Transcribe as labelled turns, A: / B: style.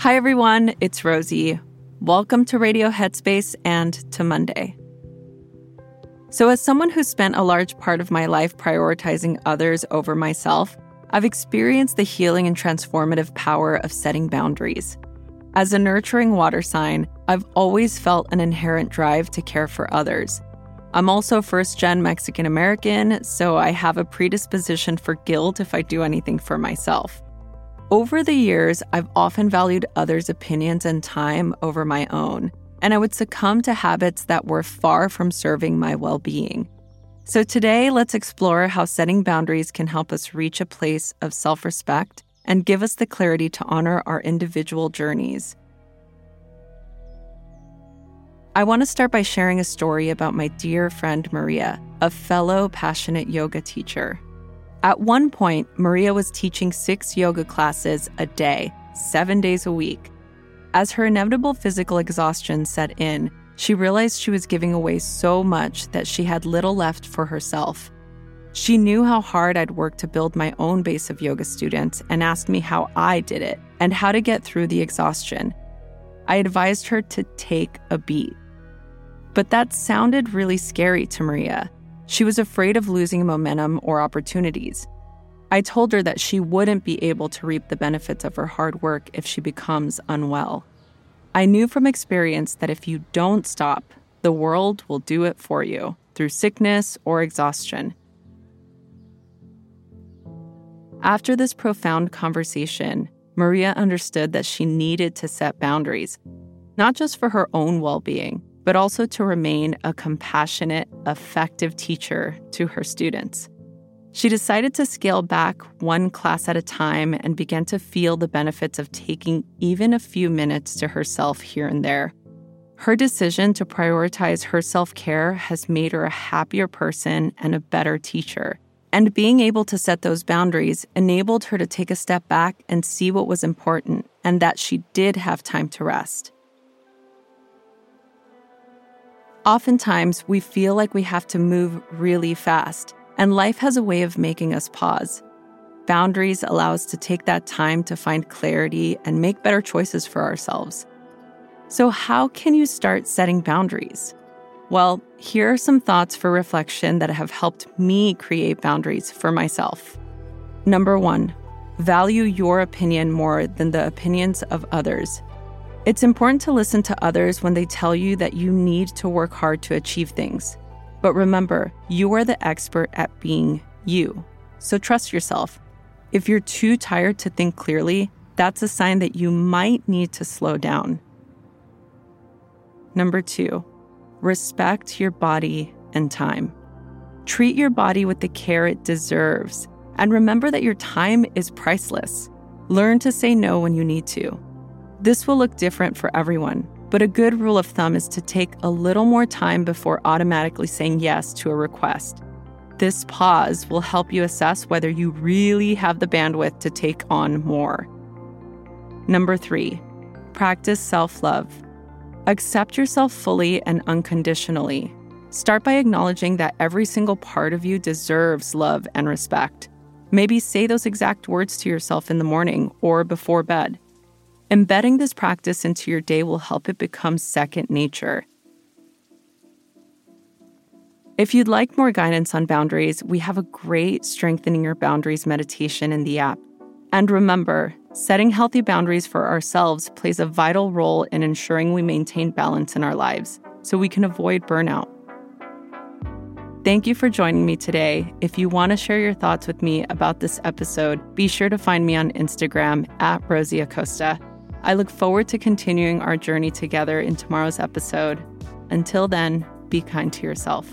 A: Hi, everyone. It's Rosie. Welcome to Radio Headspace and to Monday. So, as someone who spent a large part of my life prioritizing others over myself, I've experienced the healing and transformative power of setting boundaries. As a nurturing water sign, I've always felt an inherent drive to care for others. I'm also first gen Mexican American, so I have a predisposition for guilt if I do anything for myself. Over the years, I've often valued others' opinions and time over my own, and I would succumb to habits that were far from serving my well being. So, today, let's explore how setting boundaries can help us reach a place of self respect and give us the clarity to honor our individual journeys. I want to start by sharing a story about my dear friend Maria, a fellow passionate yoga teacher. At one point, Maria was teaching six yoga classes a day, seven days a week. As her inevitable physical exhaustion set in, she realized she was giving away so much that she had little left for herself. She knew how hard I'd worked to build my own base of yoga students and asked me how I did it and how to get through the exhaustion. I advised her to take a beat. But that sounded really scary to Maria. She was afraid of losing momentum or opportunities. I told her that she wouldn't be able to reap the benefits of her hard work if she becomes unwell. I knew from experience that if you don't stop, the world will do it for you through sickness or exhaustion. After this profound conversation, Maria understood that she needed to set boundaries, not just for her own well being, but also to remain a compassionate, effective teacher to her students. She decided to scale back one class at a time and began to feel the benefits of taking even a few minutes to herself here and there. Her decision to prioritize her self care has made her a happier person and a better teacher. And being able to set those boundaries enabled her to take a step back and see what was important and that she did have time to rest. Oftentimes, we feel like we have to move really fast, and life has a way of making us pause. Boundaries allow us to take that time to find clarity and make better choices for ourselves. So, how can you start setting boundaries? Well, here are some thoughts for reflection that have helped me create boundaries for myself. Number one, value your opinion more than the opinions of others. It's important to listen to others when they tell you that you need to work hard to achieve things. But remember, you are the expert at being you. So trust yourself. If you're too tired to think clearly, that's a sign that you might need to slow down. Number two, respect your body and time. Treat your body with the care it deserves. And remember that your time is priceless. Learn to say no when you need to. This will look different for everyone, but a good rule of thumb is to take a little more time before automatically saying yes to a request. This pause will help you assess whether you really have the bandwidth to take on more. Number three, practice self love. Accept yourself fully and unconditionally. Start by acknowledging that every single part of you deserves love and respect. Maybe say those exact words to yourself in the morning or before bed. Embedding this practice into your day will help it become second nature. If you'd like more guidance on boundaries, we have a great Strengthening Your Boundaries meditation in the app. And remember, setting healthy boundaries for ourselves plays a vital role in ensuring we maintain balance in our lives so we can avoid burnout. Thank you for joining me today. If you want to share your thoughts with me about this episode, be sure to find me on Instagram at Rosie Acosta. I look forward to continuing our journey together in tomorrow's episode. Until then, be kind to yourself.